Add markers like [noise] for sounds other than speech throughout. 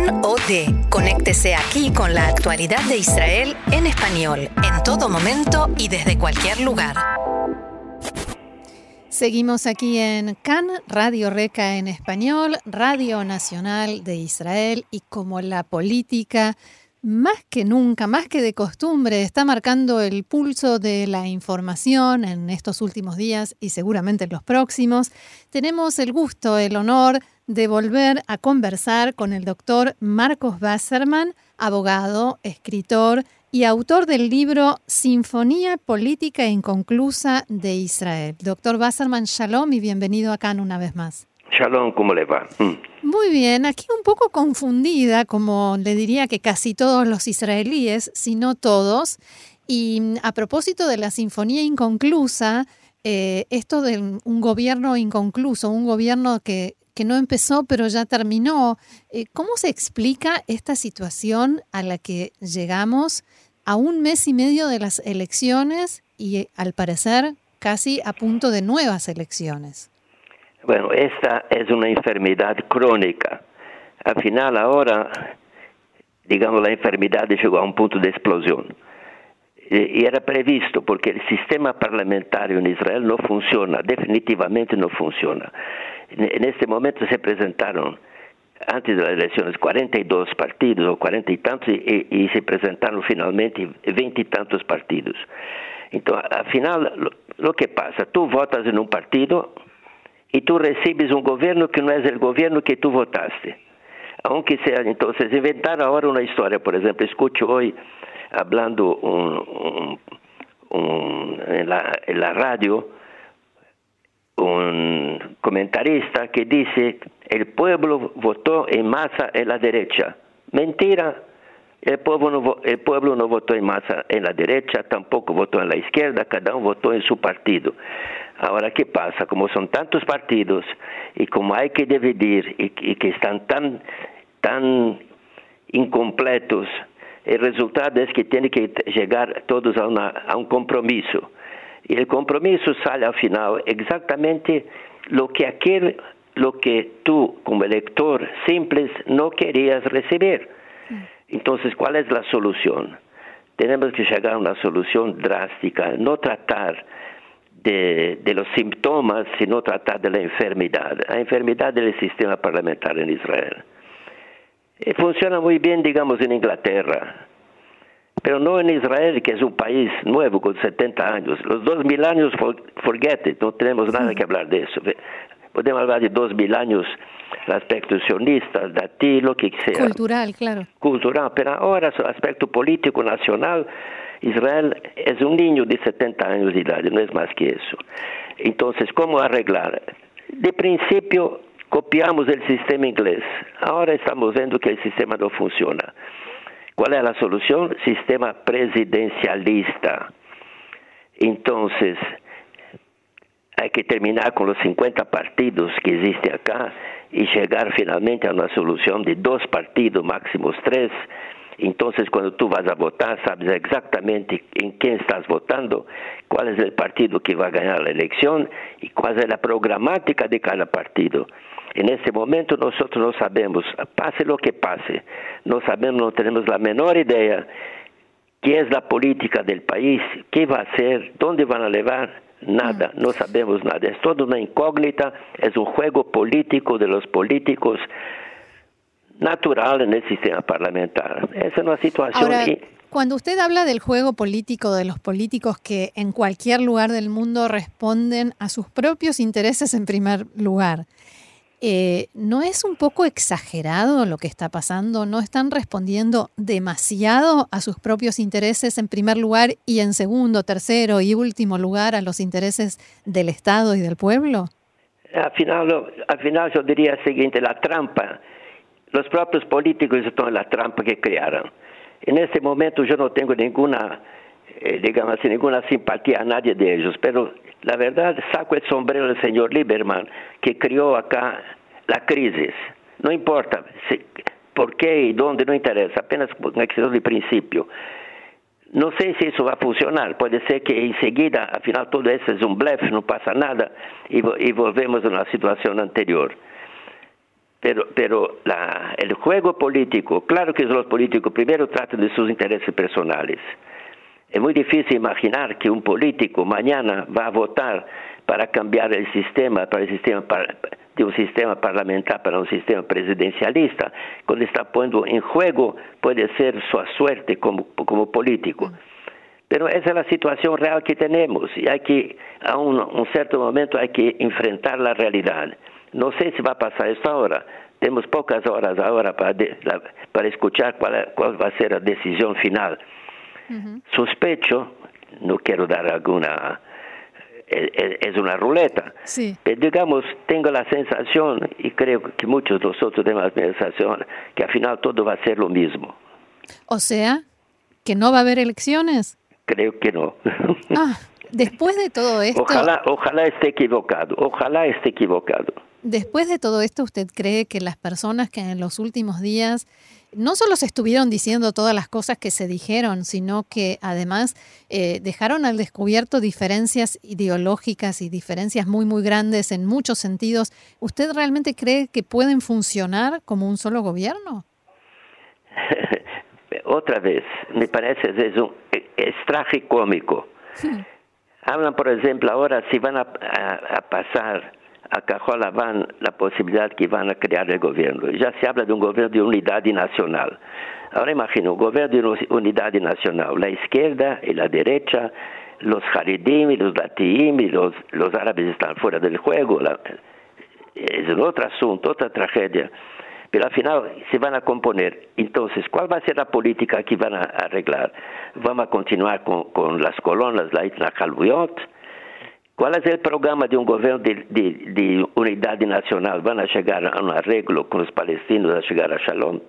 CAN OD. Conéctese aquí con la actualidad de Israel en español, en todo momento y desde cualquier lugar. Seguimos aquí en CAN, Radio Reca en español, Radio Nacional de Israel y como la política más que nunca, más que de costumbre, está marcando el pulso de la información en estos últimos días y seguramente en los próximos. Tenemos el gusto, el honor de volver a conversar con el doctor Marcos Wasserman, abogado, escritor y autor del libro Sinfonía Política Inconclusa de Israel. Doctor Wasserman, shalom y bienvenido acá una vez más. Shalom, ¿cómo le va? Mm. Muy bien, aquí un poco confundida, como le diría que casi todos los israelíes, si no todos. Y mm, a propósito de la sinfonía inconclusa, eh, esto de un gobierno inconcluso, un gobierno que, no empezó pero ya terminó, eh, ¿cómo se explica esta situación a la que llegamos a un mes y medio de las elecciones y al parecer casi a punto de nuevas elecciones? Bueno, esta es una enfermedad crónica. Al final, ahora, digamos, la enfermedad llegó a un punto de explosión. Y era previsto porque el sistema parlamentario en Israel no funciona, definitivamente no funciona. En este momento se presentaron, antes de las elecciones, 42 partidos o 40 y tantos, y, se presentaron finalmente 20 y tantos partidos. Entonces, al final, lo, que pasa, tú votas en un partido, y tú recibes un gobierno que no es el gobierno que tú votaste. Aunque sea, entonces, inventar ahora una historia, por ejemplo, escucho hoy hablando un, en, la, en la radio un comentarista que dice el pueblo votó en masa en la derecha. Mentira, el pueblo, no, el pueblo no votó en masa en la derecha, tampoco votó en la izquierda, cada uno votó en su partido. Ahora, ¿qué pasa? Como son tantos partidos y como hay que dividir y, que están tan, tan incompletos, el resultado es que tienen que llegar todos a un compromiso. Y el compromiso sale al final exactamente lo que aquel, lo que tú como elector simple no querías recibir. Mm. Entonces, ¿cuál es la solución? Tenemos que llegar a una solución drástica, no tratar de, de, los síntomas, sino tratar de la enfermedad, la enfermedad del sistema parlamentar en Israel. Y funciona muy bien, digamos, en Inglaterra, pero no en Israel, que es un país nuevo con 70 años. Los dos mil años, forget it, no tenemos nada que hablar de eso. Podemos hablar de dos mil años, el aspecto sionista, de lo que sea. Cultural, claro. Cultural, pero ahora el aspecto político nacional Israel es un niño de 70 años de edad, no es más que eso. Entonces, ¿cómo arreglar? De principio, copiamos el sistema inglés. Ahora estamos viendo que el sistema no funciona. ¿Cuál es la solución? Sistema presidencialista. Entonces, hay que terminar con los 50 partidos que existen acá y llegar finalmente a una solución de dos partidos, máximos tres, entonces, cuando tú vas a votar, sabes exactamente en quién estás votando, cuál es el partido que va a ganar la elección y cuál es la programática de cada partido. En este momento nosotros no sabemos, pase lo que pase, no sabemos, no tenemos la menor idea qué es la política del país, qué va a hacer, dónde van a llevar, nada, no sabemos nada. Es toda una incógnita, es un juego político de los políticos natural en el sistema parlamentar. Es una situación... cuando usted habla del juego político, de los políticos que en cualquier lugar del mundo responden a sus propios intereses en primer lugar, eh, ¿no es un poco exagerado lo que está pasando? ¿No están respondiendo demasiado a sus propios intereses en primer lugar y en segundo, tercero y último lugar a los intereses del Estado y del pueblo? Al final, al final yo diría siguiente, la trampa los propios políticos están en la trampa que crearon. En este momento yo no tengo ninguna, eh, digamos simpatía a nadie de ellos, pero la verdad saco el sombrero del señor Lieberman, que creó acá la crisis. No importa por qué y dónde, no interesa, apenas una cuestión de principio. No sé si eso va a funcionar, puede ser que enseguida, al final todo eso es un blef, no pasa nada y, y volvemos a una situación anterior. Pero, pero la, el juego político, claro que los políticos primero tratan de sus intereses personales. Es muy difícil imaginar que un político mañana va a votar para cambiar el sistema, para el sistema de un sistema parlamentar para un sistema presidencialista, cuando está poniendo en juego puede ser su suerte como, como político. Pero esa es la situación real que tenemos y hay que, a un, un cierto momento hay que enfrentar la realidad. No sé si va a pasar esto ahora. Tenemos pocas horas ahora para, para escuchar cuál, cuál, va a ser la decisión final. Sospecho, no quiero dar alguna, es, una ruleta. Sí. Pero digamos, tengo la sensación, y creo que muchos de nosotros tenemos la sensación, que al final todo va a ser lo mismo. O sea, que no va a haber elecciones. Creo que no. Ah, después de todo [laughs] esto. Ojalá, ojalá esté equivocado, ojalá esté equivocado. Después de todo esto, ¿usted cree que las personas que en los últimos días no solo se estuvieron diciendo todas las cosas que se dijeron, sino que además eh, dejaron al descubierto diferencias ideológicas y diferencias muy, muy grandes en muchos sentidos, ¿usted realmente cree que pueden funcionar como un solo gobierno? [laughs] Otra vez, me parece es, un, es tragicómico. Hablan, por ejemplo, ahora si van a pasar a Cajola van la posibilidad que van a crear el gobierno. Ya se habla de un gobierno de unidad nacional. Ahora imagino, un gobierno de unidad nacional, la izquierda y la derecha, los Haridim y los Latiim los, árabes están fuera del juego. es otro asunto, otra tragedia. Pero al final se van a componer. Entonces, ¿cuál va a ser la política que van a arreglar? ¿Vamos a continuar con, las colonas, la isla Calvuyot? ¿Cuál es el programa de un gobierno de, unidad nacional? ¿Van a llegar a un arreglo con los palestinos, a llegar a Shalom?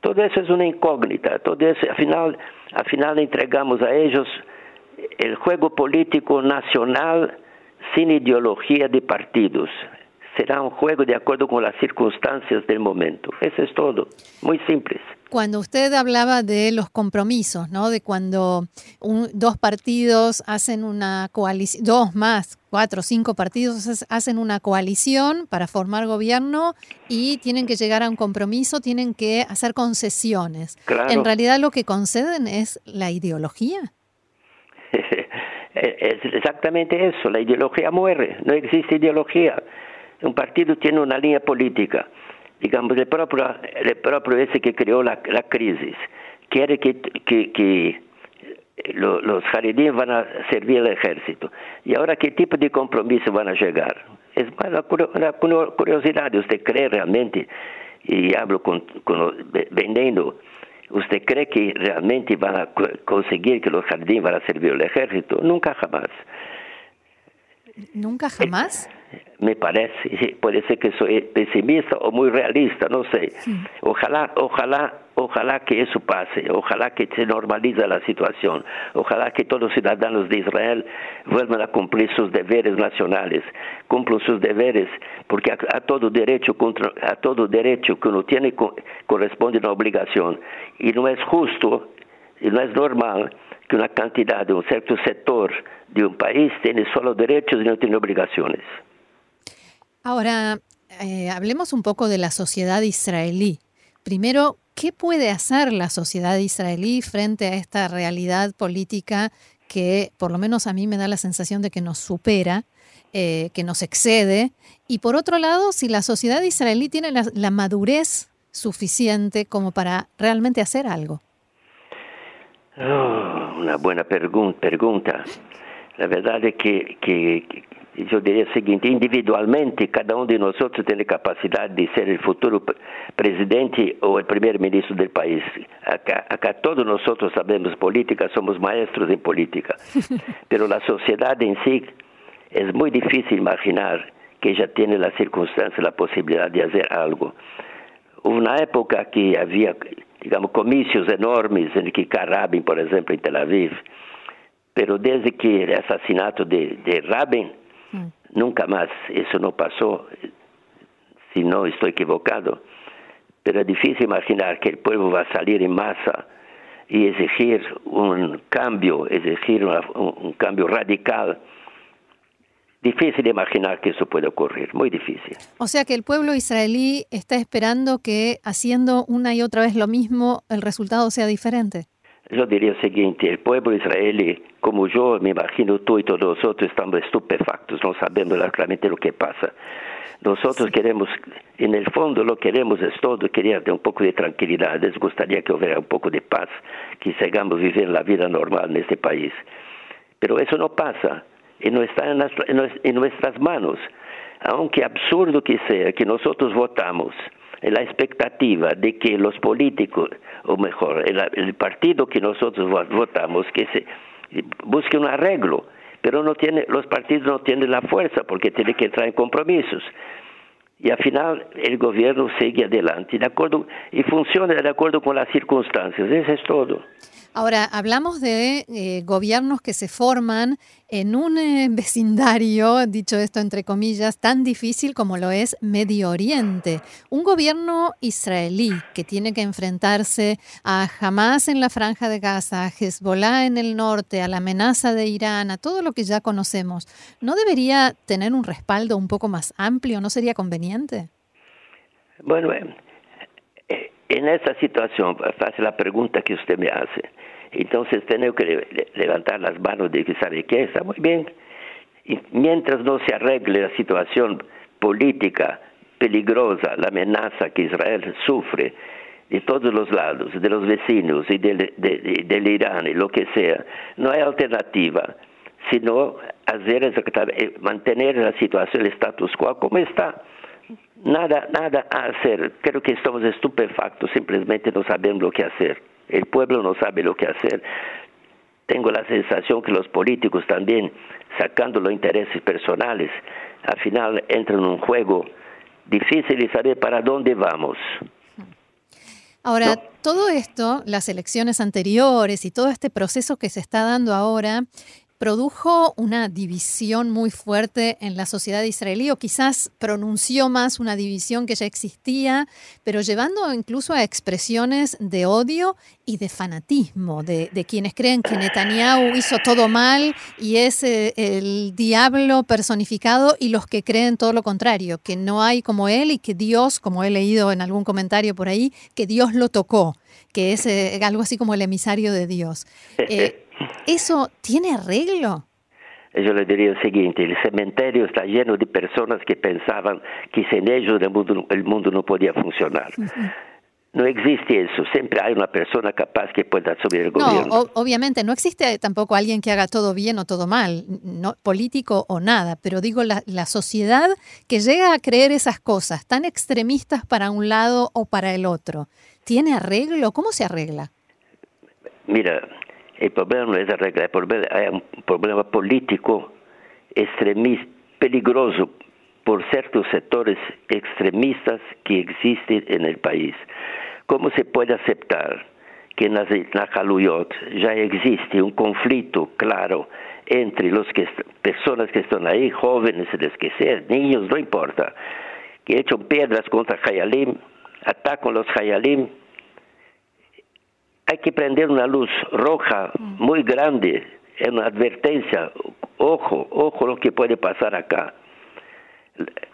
Todo eso es una incógnita. Todo eso, al final, al final entregamos a ellos el juego político nacional sin ideología de partidos será un juego de acuerdo con las circunstancias del momento. Eso es todo, muy simple. Cuando usted hablaba de los compromisos, ¿no? De cuando dos partidos hacen una coalición, dos más, cuatro, cinco partidos hacen una coalición para formar gobierno y tienen que llegar a un compromiso, tienen que hacer concesiones. En realidad lo que conceden es la ideología. [laughs] es exactamente eso, la ideología muere, no existe ideología un partido tiene una línea política, digamos, el propio, el propio ese que creó la, la crisis, quiere que, que, los jardines van a servir al ejército. ¿Y ahora qué tipo de compromiso van a llegar? Es una curiosidad, ¿usted cree realmente, y hablo con, con vendiendo, ¿usted cree que realmente van a conseguir que los jardines van a servir al ejército? Nunca jamás. ¿Nunca jamás? me parece, [laughs] puede ser que soy pesimista o muy realista, no sé. Ojalá, ojalá, ojalá que eso pase, ojalá que se normalice la situación, ojalá que todos los ciudadanos de Israel vuelvan a cumplir sus deberes nacionales, cumplan sus deberes, porque a, todo derecho a todo derecho que uno tiene corresponde una obligación y no es justo y no es normal que una cantidad de un cierto sector de un país tiene solo derechos y no tiene obligaciones. Ahora, eh, hablemos un poco de la sociedad israelí. Primero, ¿qué puede hacer la sociedad israelí frente a esta realidad política que por lo menos a mí me da la sensación de que nos supera, eh, que nos excede? Y por otro lado, si la sociedad israelí tiene la, madurez suficiente como para realmente hacer algo. Oh, una buena pregunta. La verdad es que, que, yo diría lo seguinte, individualmente cada uno de nosotros tiene capacidad de ser el futuro presidente o el primer ministro del país. Acá, acá todos nosotros sabemos política, somos maestros en política, [laughs] pero la sociedad en sí es muy difícil imaginar que ella tiene la circunstancia, la posibilidad de hacer algo. Una época que había, digamos, comicios enormes en que Rabin, por ejemplo, en Tel Aviv, pero desde que el asesinato de, de Rabin, Mm. Nunca más eso no pasó, si no estoy equivocado. Pero es difícil imaginar que el pueblo va a salir en masa y exigir un cambio, exigir un, cambio radical difícil imaginar que eso pueda ocurrir, muy difícil. O sea que el pueblo israelí está esperando que haciendo una y otra vez lo mismo, el resultado sea diferente. Yo diría lo siguiente, el pueblo israelí, como yo me imagino tú y todos nosotros, estamos estupefactos, no sabemos claramente lo que pasa. Nosotros queremos, en el fondo lo queremos es todo, querer un poco de tranquilidad, les gustaría que hubiera un poco de paz, que sigamos viviendo la vida normal en este país. Pero eso no pasa no está en, nuestras manos. Aunque absurdo que sea que nosotros votamos en la expectativa de que los políticos, o mejor, el, partido que nosotros votamos, que se busque un arreglo, pero no tiene, los partidos no tienen la fuerza porque tienen que entrar en compromisos. Y al final el gobierno sigue adelante de acuerdo, y funciona de acuerdo con las circunstancias. Eso es todo. Ahora, hablamos de eh, gobiernos que se forman en un eh, [laughs] vecindario, dicho esto entre comillas, tan difícil como lo es Medio Oriente. Un gobierno israelí que tiene que enfrentarse a Hamas en la franja de Gaza, a Hezbollah en el norte, a la amenaza de Irán, a todo lo que ya conocemos. ¿No debería tener un respaldo un poco más amplio? ¿No sería conveniente? Bueno, eh, en esta situación, fácil la pregunta que usted me hace entonces tenemos que levantar las manos de que sabe qué, está muy bien. Mientras no se arregle la situación política peligrosa, la amenaza que Israel sufre de todos los lados, de los vecinos y del, Irán y lo que sea, no hay alternativa sino hacer eh, mantener la situación, el status quo como está. Nada, nada a hacer. Creo que estamos estupefactos, simplemente no sabemos lo que hacer. El pueblo no sabe lo que hacer. Tengo la sensación que los políticos también, sacando los intereses personales, al final entran en un juego difícil de saber para dónde vamos. Ahora, todo esto, las elecciones anteriores y todo este proceso que se está dando ahora, produjo una división muy fuerte en la sociedad israelí, o quizás pronunció más una división que ya existía, pero llevando incluso a expresiones de odio y de fanatismo, de, quienes creen que Netanyahu hizo todo mal y es eh, el diablo personificado, y los que creen todo lo contrario, que no hay como él y que Dios, como he leído en algún comentario por ahí, que Dios lo tocó, que es eh, algo así como el emisario de Dios. [laughs] ¿Eso tiene arreglo? Yo le diría lo siguiente, el cementerio está lleno de personas que pensaban que sin ellos el mundo, el mundo no podía funcionar. No existe eso, siempre hay una persona capaz que pueda subir el gobierno. No, obviamente, no existe tampoco alguien que haga todo bien o todo mal, no, político o nada, pero digo, la, la sociedad que llega a creer esas cosas tan extremistas para un lado o para el otro, ¿tiene arreglo? ¿Cómo se arregla? Mira, el problema no es arreglar, el problema es un problema político extremista, peligroso por ciertos sectores extremistas que existen en el país. ¿Cómo se puede aceptar que en la Jaluyot ya existe un conflicto claro entre las personas que están ahí, jóvenes, que niños, no importa, que echan piedras contra Hayalim, atacan a los Hayalim, hay que prender una luz roja muy grande, es una advertencia, ojo, ojo lo que puede pasar acá.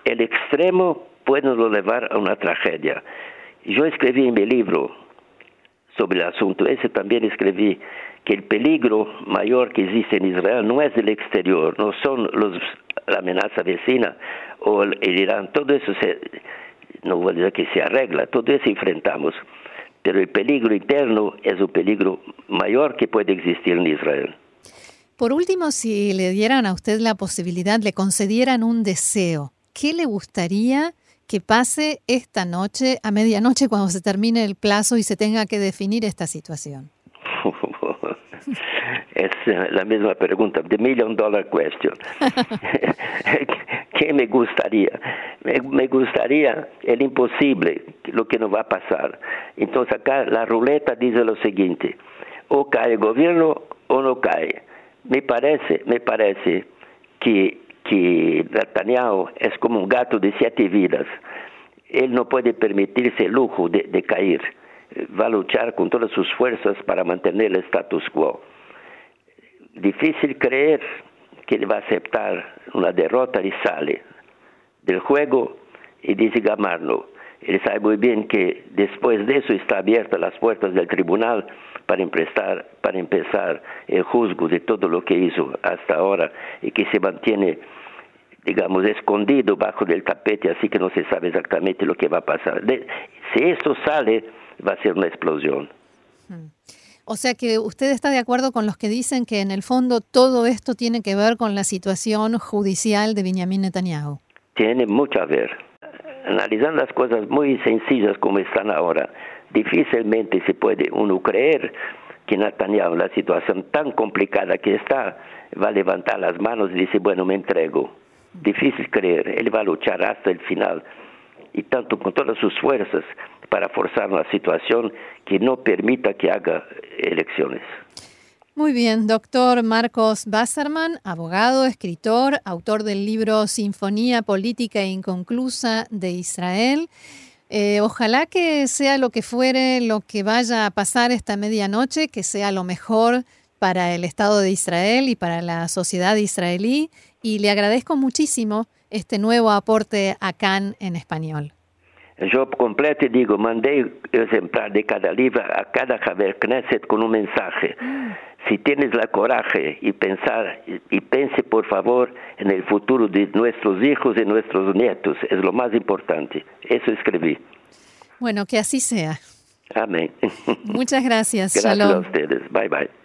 El extremo puede nos llevar a una tragedia. Yo escribí en mi libro sobre el asunto, ese también escribí que el peligro mayor que existe en Israel no es del exterior, no son los, la amenaza vecina o el, el Irán, todo eso se, no voy a decir que se arregla, todo eso enfrentamos pero el peligro interno es un peligro mayor que puede existir en Israel. Por último, si le dieran a usted la posibilidad, le concedieran un deseo, ¿qué le gustaría que pase esta noche, a medianoche, cuando se termine el plazo y se tenga que definir esta situación? [laughs] es la misma pregunta, the million dollar question. [laughs] ¿Qué me gustaría? Me, gustaría el imposible, lo que no va a pasar. Entonces acá la ruleta dice lo siguiente, o cae el gobierno o no cae. Me parece, me parece que, que Netanyahu es como un gato de siete vidas. Él no puede permitirse el lujo de, de caer. Va a luchar con todas sus fuerzas para mantener el status quo. Difícil creer que él va a aceptar una derrota y sale del juego y dice gamarlo. Él sabe muy bien que después de eso está abiertas las puertas del tribunal para empezar, para empezar el juzgo de todo lo que hizo hasta ahora y que se mantiene, digamos, escondido bajo del tapete, así que no se sabe exactamente lo que va a pasar. si esto sale, va a ser una explosión. Hmm. O sea que usted está de acuerdo con los que dicen que en el fondo todo esto tiene que ver con la situación judicial de Benjamin Netanyahu. Tiene mucho a ver. Analizando las cosas muy sencillas como están ahora, difícilmente se puede uno creer que Netanyahu, la situación tan complicada que está, va a levantar las manos y dice, bueno, me entrego. Difícil creer, él va a luchar hasta el final y tanto con todas sus fuerzas para forzar una situación que no permita que haga elecciones. Muy bien, doctor Marcos Basserman, abogado, escritor, autor del libro Sinfonía Política Inconclusa de Israel. Eh, ojalá que sea lo que fuere, lo que vaya a pasar esta medianoche, que sea lo mejor para el Estado de Israel y para la sociedad israelí. Y le agradezco muchísimo este nuevo aporte a CAN en español. Yo completo y digo, mandé ejemplar de cada libro a cada Javier Knesset con un mensaje. Mm. Si tienes la coraje y pensar y pense por favor en el futuro de nuestros hijos y nuestros nietos, es lo más importante. Eso escribí. Bueno, que así sea. Amén. [laughs] Muchas gracias. Gracias a ustedes. Bye bye.